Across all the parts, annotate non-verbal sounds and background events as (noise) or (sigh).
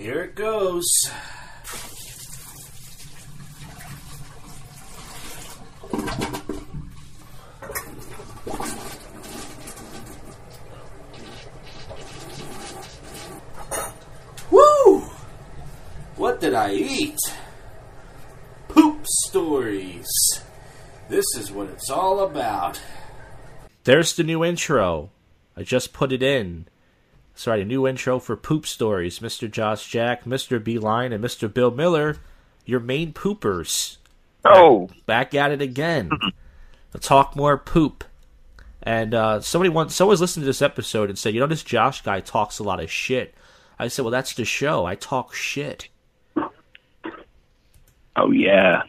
Here it goes. Woo! What did I eat? Poop stories. This is what it's all about. There's the new intro. I just put it in. Sorry, a new intro for Poop Stories. Mr. Josh Jack, Mr. Beeline, and Mr. Bill Miller, your main poopers. Oh, Back at it again. (laughs) to talk more poop. And uh, somebody once, someone's listened to this episode and said, you know, this Josh guy talks a lot of shit. I said, well, that's the show. I talk shit. oh yeah.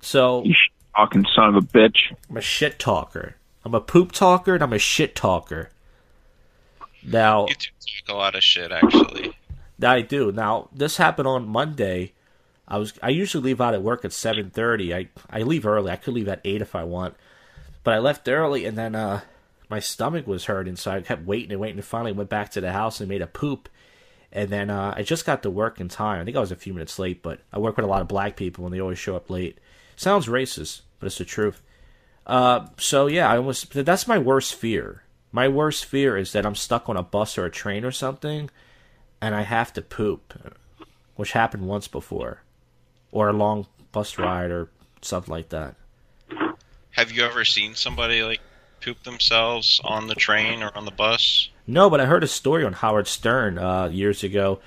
So You talking son of a bitch. I'm a shit talker. I'm a poop talker and I'm a shit talker. Now, You talk a lot of shit, actually. I do. Now, this happened on Monday. I was I usually leave out at work at 7:30. I I leave early. I could leave at 8 if I want. But I left early and then uh my stomach was hurting, so I kept waiting and waiting and finally went back to the house and made a poop. And then uh, I just got to work in time. I think I was a few minutes late, but I work with a lot of black people and they always show up late. Sounds racist, but it's the truth. Uh, so yeah, I almost that's my worst fear. My worst fear is that I'm stuck on a bus or a train or something, and I have to poop, which happened once before, or a long bus ride or something like that. Have you ever seen somebody like poop themselves on the train or on the bus? No, but I heard a story on Howard Stern uh, years ago.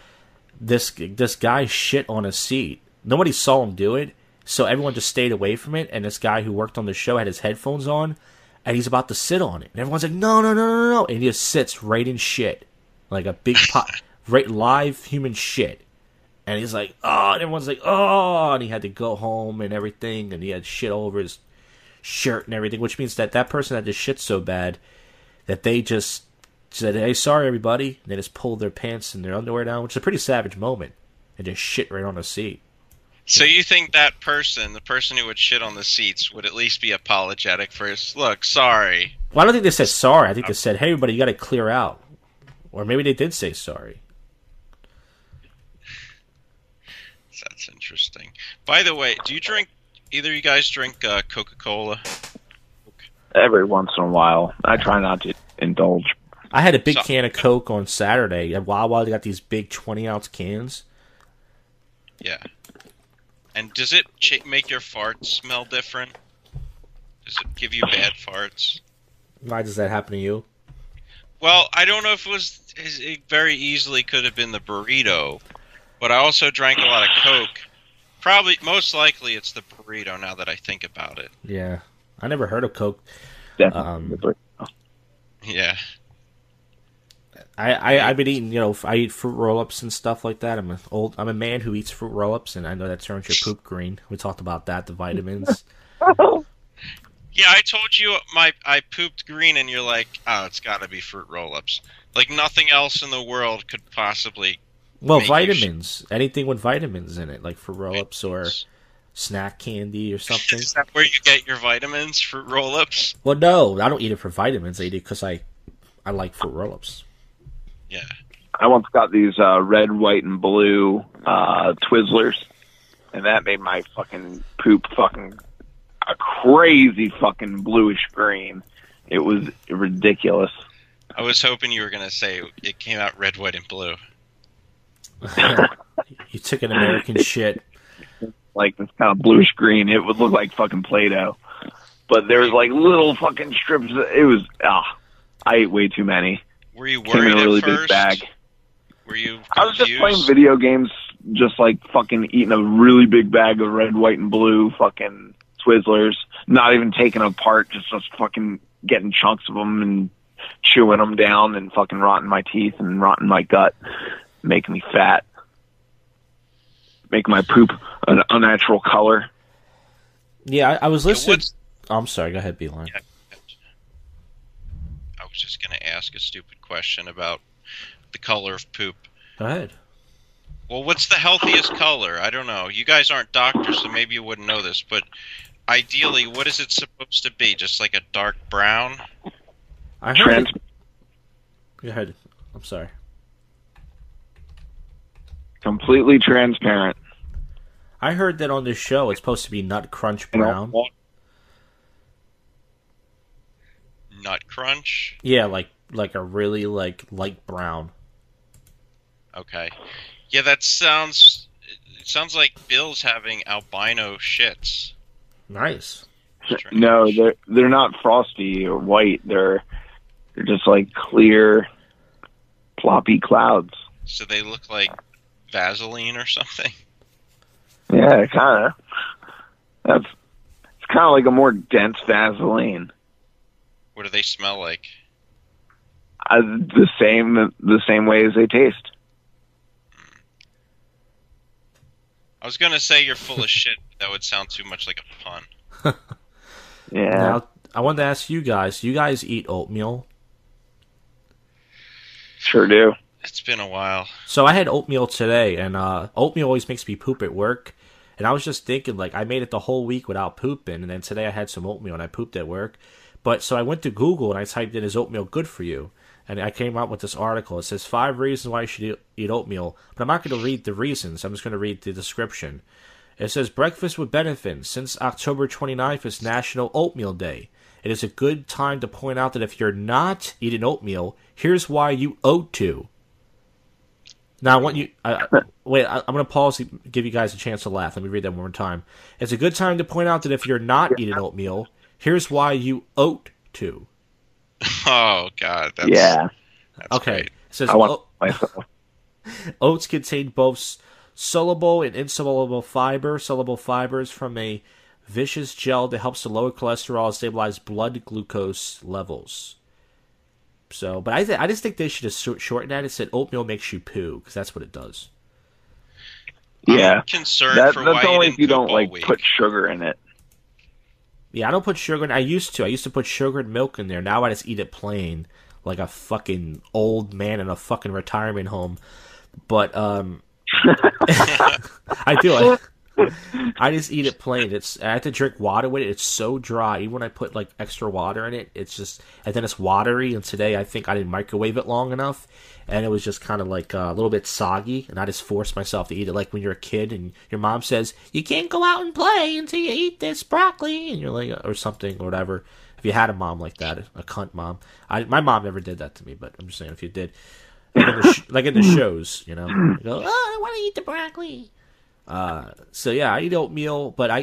This this guy shit on a seat. Nobody saw him do it, so everyone just stayed away from it. And this guy who worked on the show had his headphones on, and he's about to sit on it. And everyone's like, "No, no, no, no, no!" And he just sits right in shit, like a big pot, (laughs) right live human shit. And he's like, "Oh!" And everyone's like, "Oh!" And he had to go home and everything, and he had shit all over his shirt and everything, which means that that person had to shit so bad that they just said, "Hey, sorry, everybody." And they just pulled their pants and their underwear down, which is a pretty savage moment, and just shit right on the seat. So you think that person, the person who would shit on the seats, would at least be apologetic for his look? Sorry. Well, I don't think they said sorry. I think they said, "Hey, everybody, you got to clear out," or maybe they did say sorry. That's interesting. By the way, do you drink? Either you guys drink uh, Coca Cola? Every once in a while, I try not to indulge. I had a big So- can of Coke on Saturday. At Wawa, they got these big twenty ounce cans. Yeah. And does it ch- make your farts smell different? Does it give you bad farts? Why does that happen to you? Well, I don't know if it was. It very easily could have been the burrito, but I also drank a lot of Coke. Probably, most likely, it's the burrito. Now that I think about it, Yeah, I never heard of Coke. Definitely. Um, yeah. I, I I've been eating, you know, I eat fruit roll-ups and stuff like that. I'm a old, I'm a man who eats fruit roll-ups, and I know that turns your (laughs) poop green. We talked about that, the vitamins. (laughs) Oh. Yeah, I told you my I pooped green, and you're like, oh, it's got to be fruit roll-ups. Like nothing else in the world could possibly. Well, Make you vitamins, anything with vitamins in it, like fruit roll-ups or snack candy or something. Is that where you get your vitamins? Fruit roll-ups? Well, no, I don't eat it for vitamins. I eat it because I, I like fruit roll-ups. Yeah. I once got these uh, red, white, and blue uh, Twizzlers, and that made my fucking poop fucking a crazy fucking bluish green. It was ridiculous. I was hoping you were gonna say it came out red, white, and blue. (laughs) You took an American (laughs) shit. Like this kind of bluish green. It would look like fucking Play-Doh. But there was like little fucking strips. It was ah, I ate way too many. Were you Came in a really at big bag. Were you? I was just playing video games, just like fucking eating a really big bag of red, white, and blue fucking Twizzlers. Not even taking them apart, just just fucking getting chunks of them and chewing them down and fucking rotting my teeth and rotting my gut, making me fat, making my poop an unnatural color. Yeah, I, I was listening. what's- Oh, I'm sorry. Go ahead, Beeline. Yeah. I was just gonna ask a stupid question about the color of poop. Go ahead. Well, what's the healthiest color? I don't know. You guys aren't doctors, so maybe you wouldn't know this, but ideally, what is it supposed to be? Just like a dark brown? I heard. Trans- Go ahead. I'm sorry. completely transparent. I heard that on this show it's supposed to be nut crunch And brown. all- Nut Crunch. Yeah, like like a really like light brown. Okay. Yeah, that sounds. It sounds like Bill's having albino shits. Nice. No, they're they're not frosty or white. They're they're just like clear, floppy clouds. So they look like Vaseline or something. Yeah, kind of. That's it's kind of like a more dense Vaseline. What do they smell like? Uh, the same the same way as they taste. I was gonna say you're full of shit. But that would sound too much like a pun. (laughs) Yeah. Now I wanted to ask you guys. You guys eat oatmeal? Sure do. It's been a while. So I had oatmeal today, and uh, oatmeal always makes me poop at work. And I was just thinking, like, I made it the whole week without pooping, and then today I had some oatmeal and I pooped at work. But so I went to Google and I typed in, "Is oatmeal good for you?" And I came out with this article. It says five reasons why you should eat- oatmeal. But I'm not going to read the reasons. I'm just going to read the description. It says breakfast with benefits. Since October 29th is National Oatmeal Day. It is a good time to point out that if you're not eating oatmeal, here's why you ought to. Now I want you. I- wait, I, I'm going to pause to give you guys a chance to laugh. Let me read that one more time. It's a good time to point out that if you're not eating oatmeal, here's why you ought to. Oh God. That's, yeah. That's Okay. Great. It says I want "Oat- (laughs) (laughs) Oats contain both soluble and insoluble fiber. Soluble fibers from a vicious gel that helps to lower cholesterol and stabilize blood glucose levels. So, but I th- I just think they should have short- shortened that. It said oatmeal makes you poo because that's what it does. Yeah. I'm concerned That, for that's why only if you don't like week. put sugar in it. Yeah, I don't put sugar in. I used to. I used to put sugar and milk in there. Now I just eat it plain, like a fucking old man in a fucking retirement home. But um, (laughs) I do. I, I just eat it plain. It's I have to drink water with it. It's so dry. Even when I put like extra water in it, it's just and then it's watery. And today I think I didn't microwave it long enough, and it was just kind of like uh, a little bit soggy. And I just forced myself to eat it. Like when you're a kid and your mom says you can't go out and play until you eat this broccoli, and you're like or something or whatever. If you had a mom like that, a cunt mom. I my mom never did that to me, but I'm just saying if you did. Like in the, sh- like in the shows, you know, you go, oh, I want to eat the broccoli. Uh, so yeah, I eat oatmeal, but I,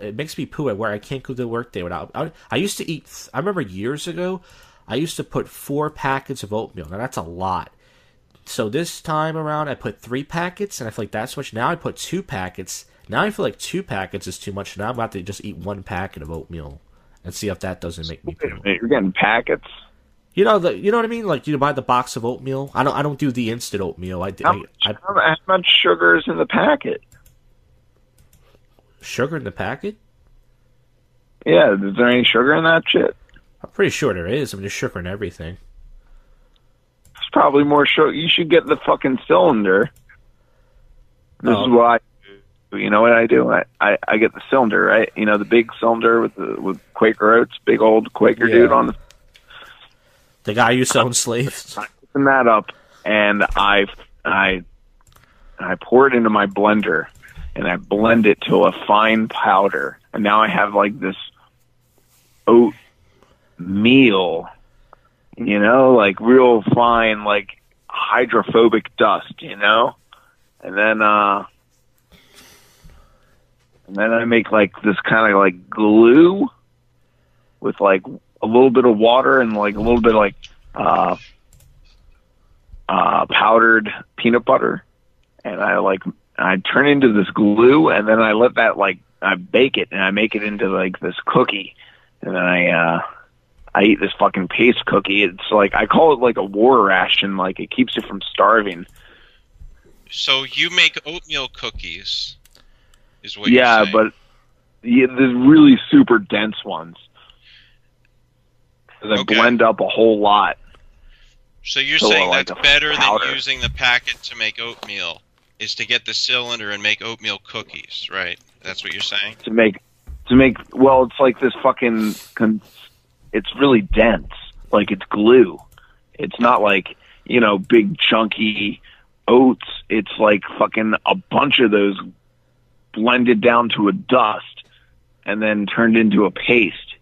I it makes me poo at where I can't go to work day without. I, I used to eat. I remember years ago, I used to put four packets of oatmeal. Now that's a lot. So this time around, I put three packets, and I feel like that's much. Now I put two packets. Now I feel like two packets is too much. Now I'm about to just eat one packet of oatmeal and see if that doesn't make me minute, You're getting packets. You know the, you know what I mean? Like you buy the box of oatmeal. I don't, I don't do the instant oatmeal. I, How I, much, I how, how much sugar is in the packet? sugar in the packet. Yeah, is there any sugar in that shit? I'm pretty sure there is. I mean, there's sugar in everything. It's probably more sugar. You should get the fucking cylinder. This Oh. is what I do. You know what I do? I, I, I get the cylinder, right? You know, the big cylinder with the with Quaker Oats, big old Quaker Yeah. dude on the The guy to own slaves. (laughs) open that up and I I I pour it into my blender and I blend it to a fine powder. And now I have like this oat meal, you know, like real fine, like hydrophobic dust, you know? And then uh and then I make like this kind of like glue with like a little bit of water and like a little bit of like uh uh, powdered peanut butter, and I like I turn into this glue, and then I let that like I bake it, and I make it into like this cookie, and then I uh, I eat this fucking paste cookie. It's like I call it like a war ration, like it keeps you from starving. So you make oatmeal cookies, is what yeah, but yeah, there's really super dense ones. I Okay. blend up a whole lot. So you're So, saying like that's better powder. than using the packet to make oatmeal is to get the cylinder and make oatmeal cookies, right? That's what you're saying. to make to make well it's like this fucking con- it's really dense like it's glue it's not like you know big chunky oats, it's like fucking a bunch of those blended down to a dust and then turned into a paste.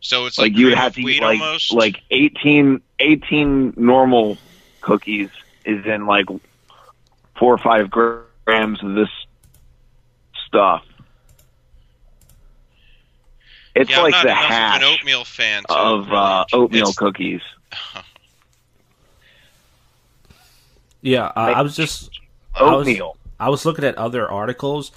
So it's Like, like, you would have to eat like almost. like 18, 18 normal cookies is in like four or five grams of this stuff. It's yeah, I'm like not the enough hash of an oatmeal fan to of really uh, oatmeal it's- cookies. (laughs) Yeah, uh, I was just I was- Oatmeal. I was looking at other articles.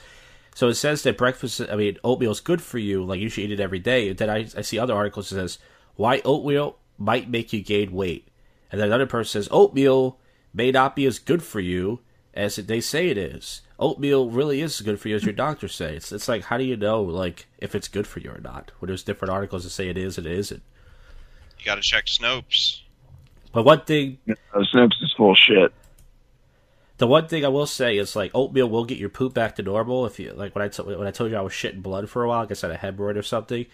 So it says that breakfast, I mean, oatmeal is good for you. Like you should eat it every day. Then I, I see other articles that says why oatmeal might make you gain weight, and then another person says oatmeal may not be as good for you as they say it is. Oatmeal really is good for you as your doctors say. It's it's like how do you know like if it's good for you or not? Well, there's different articles that say it is and it isn't. You got to check Snopes. But one thing Uh, Snopes is full shit. The one thing I will say is like oatmeal will get your poop back to normal. If you like when I t- when I told you I was shitting blood for a while, I guess I had a hemorrhoid or something.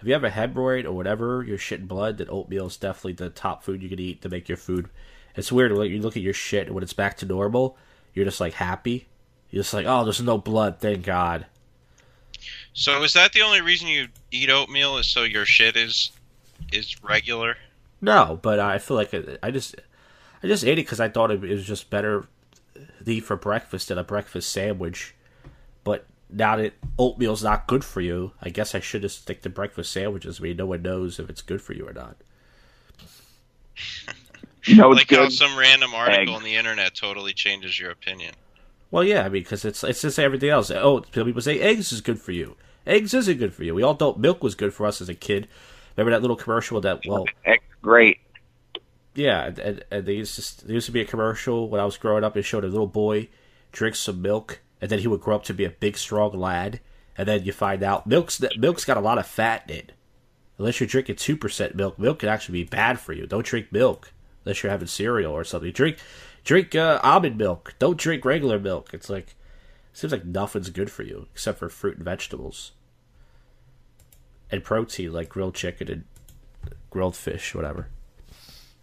If you have a hemorrhoid or whatever, you're shitting blood, then oatmeal is definitely the top food you can eat to make your food. It's weird like you look at your shit when it's back to normal, you're just like happy. You're just like, oh, there's no blood, thank God. So is that the only reason you eat oatmeal? Is so your shit is is regular? No, but I feel like it, I just I just ate it because I thought it was just better to eat for breakfast than a breakfast sandwich. But now that oatmeal's not good for you, I guess I should just stick to breakfast sandwiches. I mean, no one knows if it's good for you or not. (laughs) You know what's like how good? some random article Eggs. on the internet totally changes your opinion. Well, yeah, I mean, because it's it's just everything else. Oh, people say eggs is good for you. Eggs isn't good for you. We all thought milk was good for us as a kid. Remember that little commercial that well, Eggs, great. Yeah, and, and, and they used to, there used to be a commercial when I was growing up. It showed a little boy drink some milk, and then he would grow up to be a big, strong lad. And then you find out milk's milk's got a lot of fat in it. Unless you're drinking two percent milk, milk can actually be bad for you. Don't drink milk unless you're having cereal or something. Drink drink uh, almond milk. Don't drink regular milk. It's like seems like nothing's good for you except for fruit and vegetables and protein like grilled chicken and grilled fish, whatever.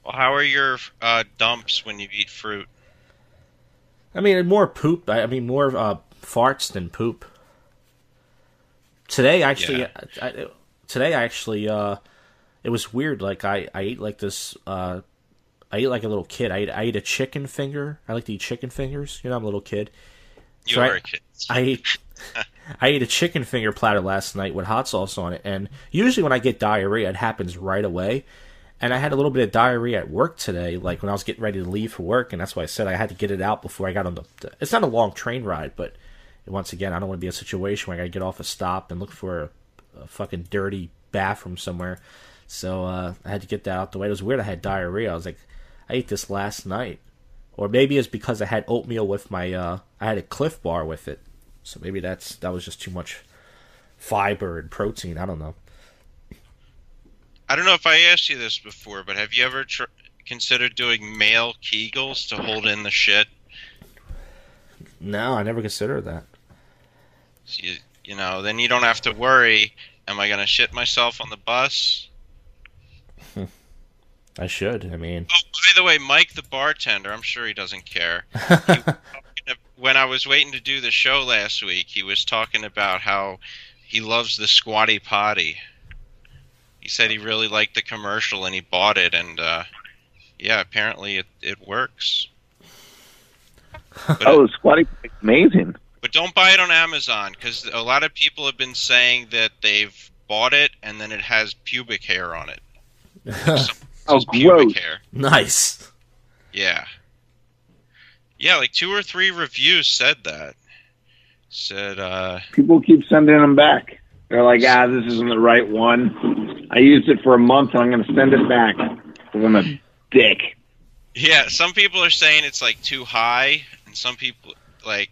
Well, how are your uh, dumps when you eat fruit? I mean, more poop. I mean, more uh, farts than poop. Today, actually, Yeah. I, I, today I actually, uh, it was weird. Like I, I ate like this. Uh, I ate like a little kid. I ate, I a chicken finger. I like to eat chicken fingers. You know, I'm a little kid. You So I- are a kid. (laughs) I ate, (laughs) I ate a chicken finger platter last night with hot sauce on it. And usually when I get diarrhea, it happens right away. And I had a little bit of diarrhea at work today, like when I was getting ready to leave for work, and that's why I said I had to get it out before I got on the. It's not a long train ride, but once again, I don't want to be in a situation where I got to get off a stop and look for a, a fucking dirty bathroom somewhere. So uh, I had to get that out the way. It was weird. I had diarrhea. I was like, I ate this last night, or maybe it's because I had oatmeal with my. Uh, I had a Clif Bar with it, so maybe that's that was just too much fiber and protein. I don't know. I don't know if I asked you this before, but have you ever tr- considered doing male Kegels to hold in the shit? No, I never considered that. So you, you know, then you don't have to worry. Am I going to shit myself on the bus? I should. I mean, Oh, by the way, Mike, the bartender, I'm sure he doesn't care. (laughs) He, when I was waiting to do the show last week, he was talking about how he loves the Squatty Potty. He said he really liked the commercial and he bought it, and uh, yeah, apparently it, it works. But, Oh, Squatty, amazing. but don't buy it on Amazon because a lot of people have been saying that they've bought it and then it has pubic hair on it. (laughs) Oh, It's pubic gross. hair. nice. Yeah. Yeah, like two or three reviews said that. Said, uh, People keep sending them back. They're like, ah, this isn't the right one. I used it for a month, and I'm going to send it back. 'Cause I'm a dick. yeah, some people are saying it's like too high, and some people like,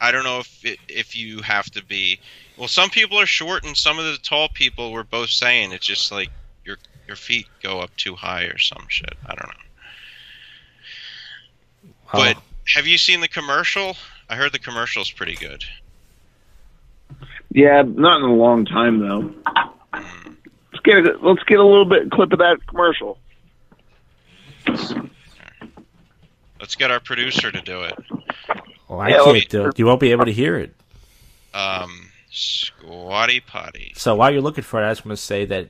I don't know if it, if you have to be. Well, some people are short, and some of the tall people were both saying it's just like your your feet go up too high or some shit. I don't know. But Oh, have you seen the commercial? I heard the commercial's pretty good. Yeah, not in a long time though. Let's get a, let's get a little bit clip of that commercial. Let's get our producer to do it. Well, I Yeah, can't do it. You won't be able to hear it. Um, squatty potty. So while you're looking for it, I just want to say that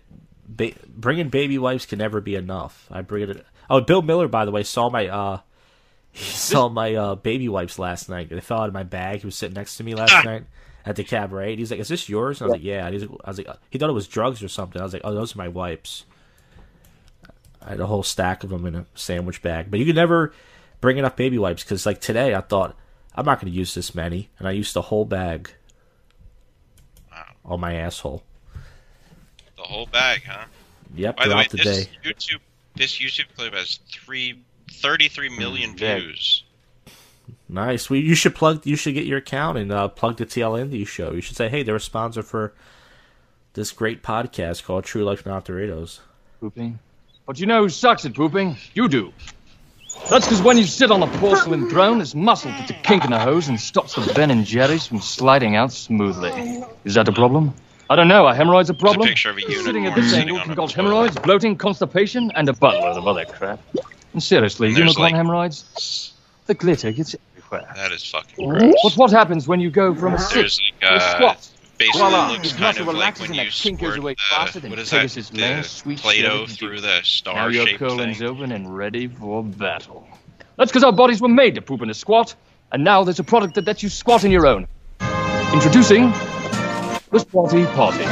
ba- bringing baby wipes can never be enough. I bring it. Oh, Bill Miller, by the way, saw my uh, (laughs) he saw my uh baby wipes last night. They fell out of my bag. He was sitting next to me last night at the cabaret. He's like, "Is this yours?" And I was like, "Yeah." And he's like, I was like, "He thought it was drugs or something." I was like, "Oh, those are my wipes." I had a whole stack of them in a sandwich bag, but you can never bring enough baby wipes because, like today, I thought I'm not going to use this many, and I used the whole bag on my asshole. The whole bag, huh? Yep, By the way, throughout the, this day. YouTube this YouTube clip has three, 33 million yeah. views. Nice. Well, you should plug. You should get your account and uh, plug the TL Indie show. You should say, "Hey, they're a sponsor for this great podcast called True Life Not Doritos." Pooping. But you know who sucks at pooping? You do. That's because when you sit on a porcelain throne, there's muscle puts a kink in the hose and stops the Ben and Jerry's from sliding out smoothly. Is that a problem? I don't know. Are hemorrhoids a problem? picture of a Sitting at this angle can a cause toilet. hemorrhoids, bloating, constipation, and a buttload of other crap. And seriously, And unicorn like- hemorrhoids? The glitter gets everywhere. That is fucking gross. But what happens when you go from a sit There's to a uh, squat? basically Voila. looks His kind of like when you squirt away the, what is that, the sweet Play-Doh through the Now your star-shaped colon's thing. open and ready for battle. That's because our bodies were made to poop in a squat, and now there's a product that lets you squat in your own. Introducing the Squatty Potty.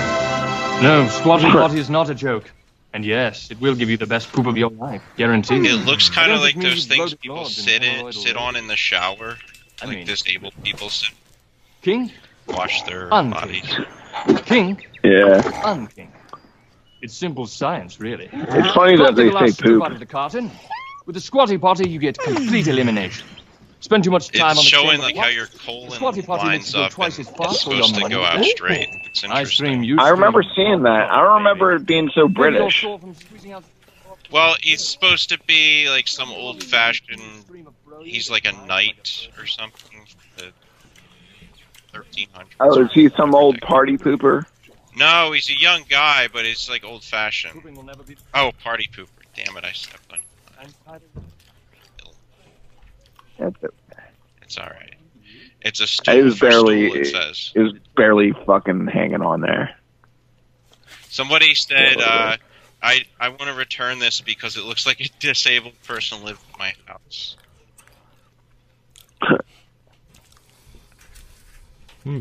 No, Squatty Potty is not a joke. And yes, it will give you the best poop of your life, guaranteed. It looks kind of like those things people sit in, sit on in the shower, I like mean- disabled people sit, King, wash their Unkink. bodies. king, Yeah. unking. It's simple science, really. It's funny that they say the last scoop poop. out of the carton. With the Squatty Potty, you get complete elimination. Spend too much time It's on the showing chamber like clock. how your colon Squatty Potty lines you go up twice and as it's fast for your supposed to money. go out straight. It's I stream you. I remember seeing that. I don't remember it being so British. Well, he's supposed to be like some old-fashioned. He's like a knight or something. from The 1300s. Oh, is he some old party pooper? No, he's a young guy, but he's like old-fashioned. Oh, party pooper. Damn it, I stepped on. That's it. It's all right. It's a stool It was barely. stool, it says. It was barely fucking hanging on there. Somebody said, uh, I I want to return this because it looks like a (laughs) disabled person lived in my house. (laughs) Hmm.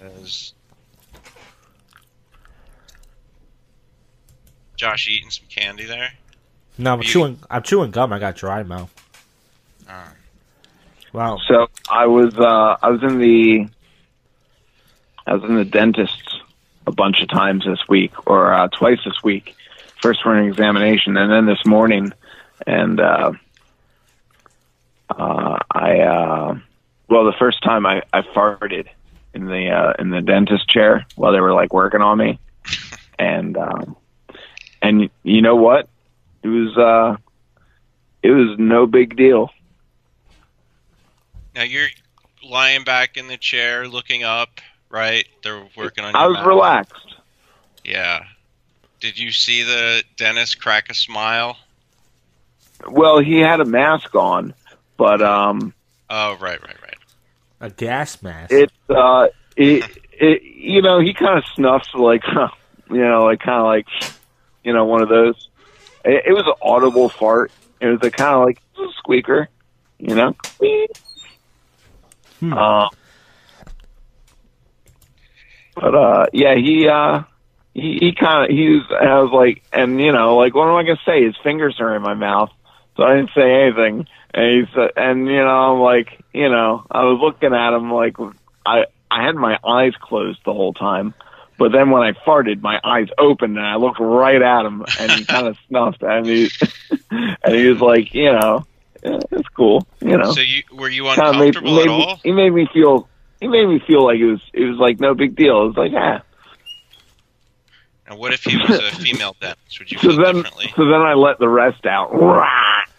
As Josh eating some candy there. No, I'm You- chewing. I'm chewing gum. I got dry mouth. Uh, Wow. So I was uh I was in the I was in the dentist a bunch of times this week or uh, twice this week. First for an examination and then this morning and uh uh I uh well the first time I I farted in the uh in the dentist chair while they were like working on me. (laughs) And um and you know what? It was uh it was no big deal. now you're lying back in the chair, looking up. Right? They're working on. I was mouth. relaxed. Yeah. Did you see the dentist crack a smile? Well, he had a mask on, but um, Oh, right, right, right. A gas mask. it uh, it it you know he kind of snuffs like (laughs) you know like kind of like you know one of those. It, it was an audible fart. It was a kind of like a squeaker, you know. Hmm. Uh, but uh, yeah, he uh, he, he kind of he was. I was like, and you know, like what am I gonna say? His fingers are in my mouth, so I didn't say anything. And he said, and you know, I'm like, you know, I was looking at him like I I had my eyes closed the whole time. But then when I farted, my eyes opened and I looked right at him, and he kind of (laughs) snuffed, and he and he was like, you know, yeah, it's cool, you know So you were you kind of made, uncomfortable made at me, all? he made me feel he made me feel like it was it was like no big deal. It was like ah. And what if he was a female dentist? Would you (laughs) So feel then differently? so then I let the rest out, (laughs)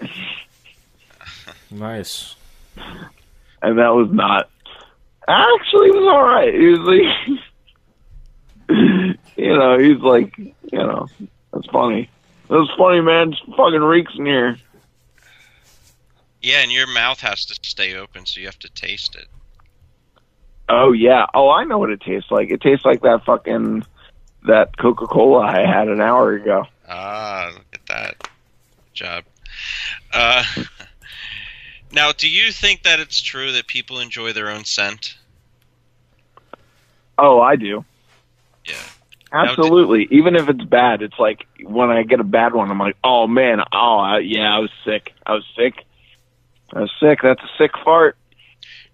nice. and that was not actually it was all right. He was like, (laughs) you know, he's like, you know, that's funny. was funny, man. It's fucking reeks in here. Yeah, and your mouth has to stay open, so you have to taste it. Oh yeah. Oh, I know what it tastes like. It tastes like that fucking that Coca Cola I had an hour ago. Ah, look at that. Good job. Uh, (laughs) now, do you think that it's true that people enjoy their own scent? Oh, I do. Yeah. Absolutely. Even if it's bad, it's like when I get a bad one, I'm like, oh man, oh I, yeah, I was sick. I was sick. I was sick. That's a sick fart.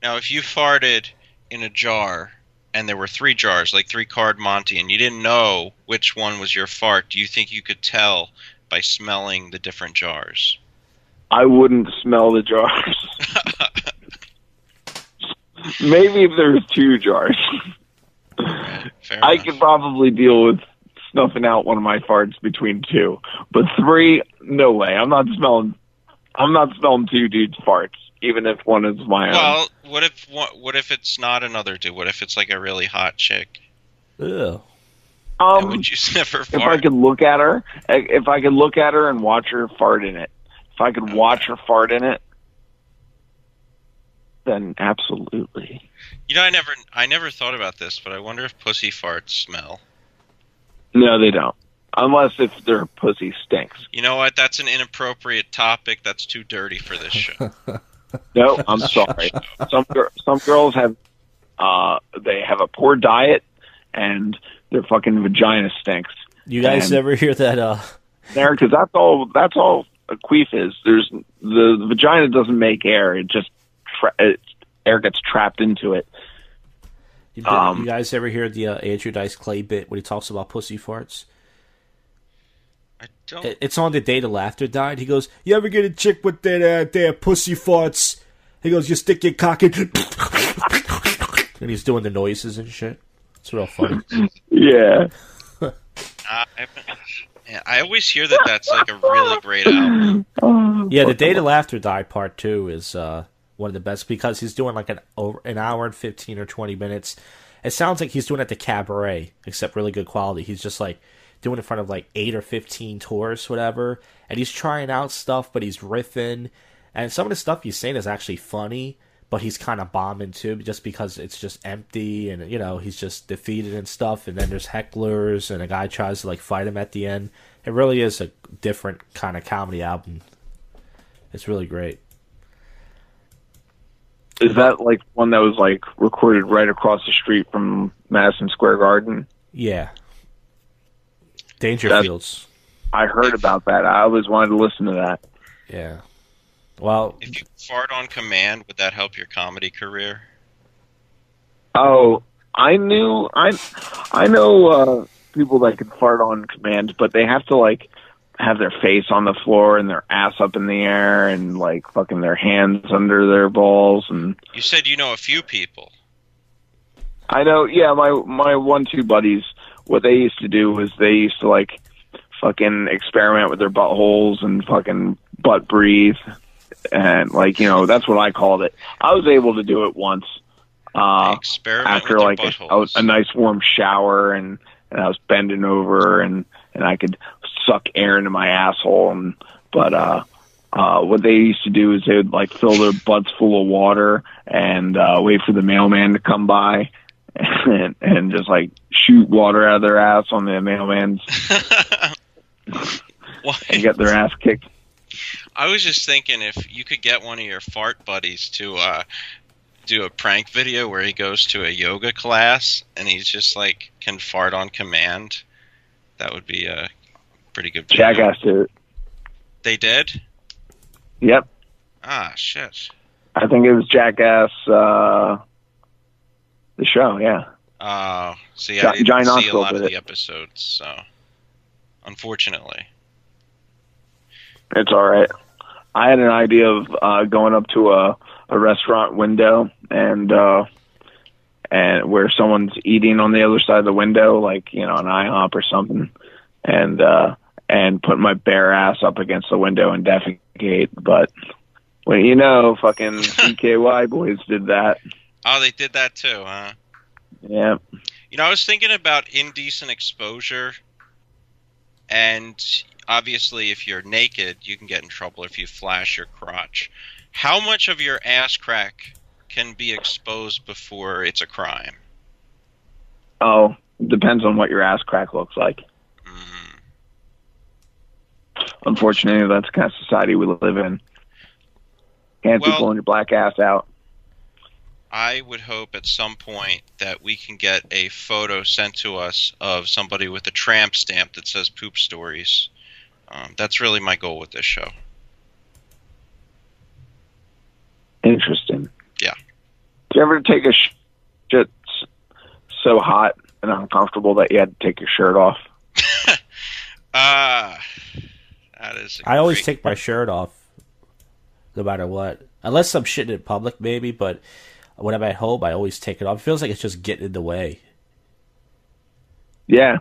Now, if you farted in a jar and there were three jars, like three card Monty, and you didn't know which one was your fart, do you think you could tell by smelling the different jars? I wouldn't smell the jars. (laughs) Maybe if there was two jars, I enough. could probably deal with snuffing out one of my farts between two. But three, no way. I'm not smelling. I'm not smelling two dudes' farts, even if one is my own. Well, what if one, what if it's not another dude? What if it's like a really hot chick? Ew. Um, would you (laughs) sniff her if I could look at her, if I could look at her and watch her fart in it, if I could watch her fart in it, then absolutely. You know, I never I never thought about this, but I wonder if pussy farts smell. No, they don't. Unless if their pussy stinks. You know what? That's an inappropriate topic. That's too dirty for this show. (laughs) No, I'm sorry. Some gir- some girls have uh they have a poor diet and their fucking vagina stinks. You guys And- ever hear that? Uh, There, because that's all. That's all a queef is. There's the, the vagina doesn't make air. It just tra- it, air gets trapped into it. you, Um, you guys ever hear the uh, Andrew Dice Clay bit when he talks about pussy farts? I don't. It's on the day the laughter died. He goes, "You ever get a chick with that uh, their pussy farts?" He goes, "You stick your cock in," (laughs) and he's doing the noises and shit. It's real funny. (laughs) Yeah. I, haven't- yeah, I always hear that that's like a really great album. Yeah, the day the laughter died part two is uh, one of the best because he's doing like an over an hour and fifteen or twenty minutes. It sounds like he's doing at the cabaret, except really good quality. He's just like doing in front of like eight or fifteen tourists, whatever, and he's trying out stuff, but he's riffing, and some of the stuff he's saying is actually funny, but he's kind of bombing too, just because it's just empty, and you know he's just defeated and stuff, and then there's hecklers, and a guy tries to like fight him at the end. It really is a different kind of comedy album. It's really great. Is that like one that was like recorded right across the street from Madison Square Garden? Yeah. Dangerfield's. I heard about that. I always wanted to listen to that. Yeah. Well, If you fart on command, would that help your comedy career? Oh, I knew I I know uh people that can fart on command, but they have to like have their face on the floor and their ass up in the air and like fucking their hands under their balls and You said you know a few people. I know yeah, my my one two buddies what they used to do was they used to like fucking experiment with their buttholes and fucking butt breathe and like, you know, that's what I called it. I was able to do it once. Uh Experiment after like your a, a nice warm shower and and I was bending over and and I could suck air into my asshole and but uh uh what they used to do is they would like fill their butts full of water and uh wait for the mailman to come by and and just like shoot water out of their ass on the mailman's (laughs) Why? and get their ass kicked. I was just thinking if you could get one of your fart buddies to uh, do a prank video where he goes to a yoga class and he's just like can fart on command, that would be a pretty good. video. Jackass did it. They did. Yep. Ah, shit. I think it was Jackass uh the show, yeah. Uh, see, I didn't see a lot of the episodes, so unfortunately. It's all right. I had an idea of uh, going up to a, a restaurant window and uh, and where someone's eating on the other side of the window, like you know an IHOP or something, and uh, and put my bare ass up against the window and defecate. But well, you know, fucking (laughs) CKY boys did that. Oh, they did that too, huh? Yeah. You know, I was thinking about indecent exposure, and obviously, if you're naked, you can get in trouble if you flash your crotch. How much of your ass crack can be exposed before it's a crime? Oh, depends on what your ass crack looks like. Unfortunately, that's the kind of society we live in. Can't Well- be pulling your black ass out. I would hope at some point that we can get a photo sent to us of somebody with a tramp stamp that says poop stories. Um, that's really my goal with this show. Interesting. Yeah. Do you ever take a sh- shit so hot and uncomfortable that you had to take your shirt off? Ah, (laughs) that is. a I always great- take my shirt off, no matter what. Unless I'm shitting in public, maybe. But when I'm at home, I always take it off. It feels like it's just getting in the way. Yeah.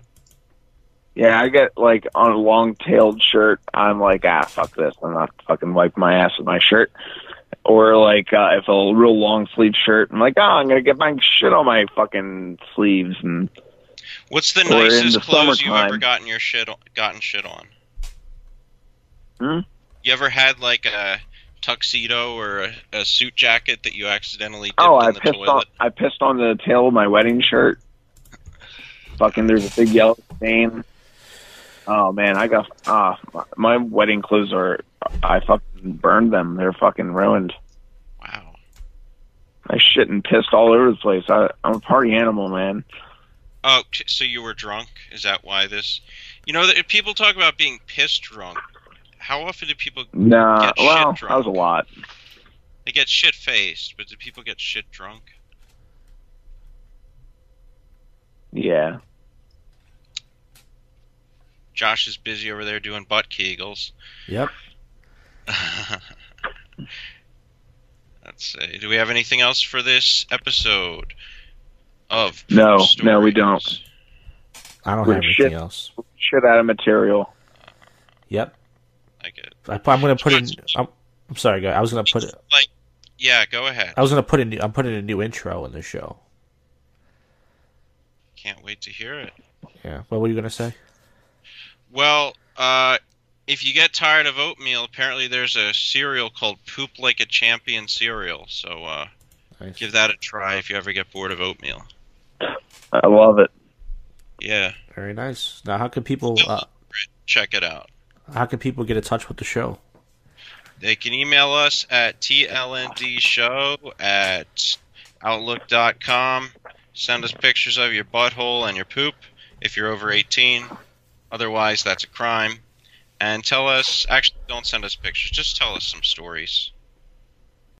Yeah, I get like on a long tailed shirt, I'm like, ah, fuck this. I'm not fucking wiping my ass with my shirt. Or like, uh, if a real long sleeve shirt, I'm like, oh, I'm gonna get my shit on my fucking sleeves and What's the nicest the clothes you've ever gotten your shit o- gotten shit on? Hmm? You ever had like a tuxedo or a, a suit jacket that you accidentally dipped Oh, in I the pissed toilet? on I pissed on the tail of my wedding shirt. Fucking, there's a big yellow stain. Oh man, I got ah my, my wedding clothes are I fucking burned them. They're fucking ruined. Wow. I shit and pissed all over the place. I, I'm a party animal, man. Oh, t- so you were drunk? Is that why this? You know, that people talk about being pissed drunk. How often do people Nah, Get shit well, that drunk. was a lot. they get shit faced? But do people get shit drunk? Yeah. Josh is busy over there doing butt kegels. Yep. (laughs) Let's see. Do we have anything else for this episode of No, Poop no, we don't. I don't Good have anything shit. else. Shit out of material. Yep. I get. I, I'm gonna put in. I'm, I'm sorry, guys. I was gonna put. it. Like, Yeah, go ahead. I was gonna put in. I'm putting a new intro in the show. Can't wait to hear it. Yeah. What were you gonna say? Well, uh, if you get tired of oatmeal, apparently there's a cereal called Poop Like a Champion cereal. So uh, Nice. give that a try if you ever get bored of oatmeal. I love it. Yeah, Very nice. Now, how can people? Uh, check it out. How can people get in touch with the show? They can email us at tlndshow at outlook.com. Send us pictures of your butthole and your poop if you're over 18. Otherwise, that's a crime. And tell us, actually, don't send us pictures. Just tell us some stories.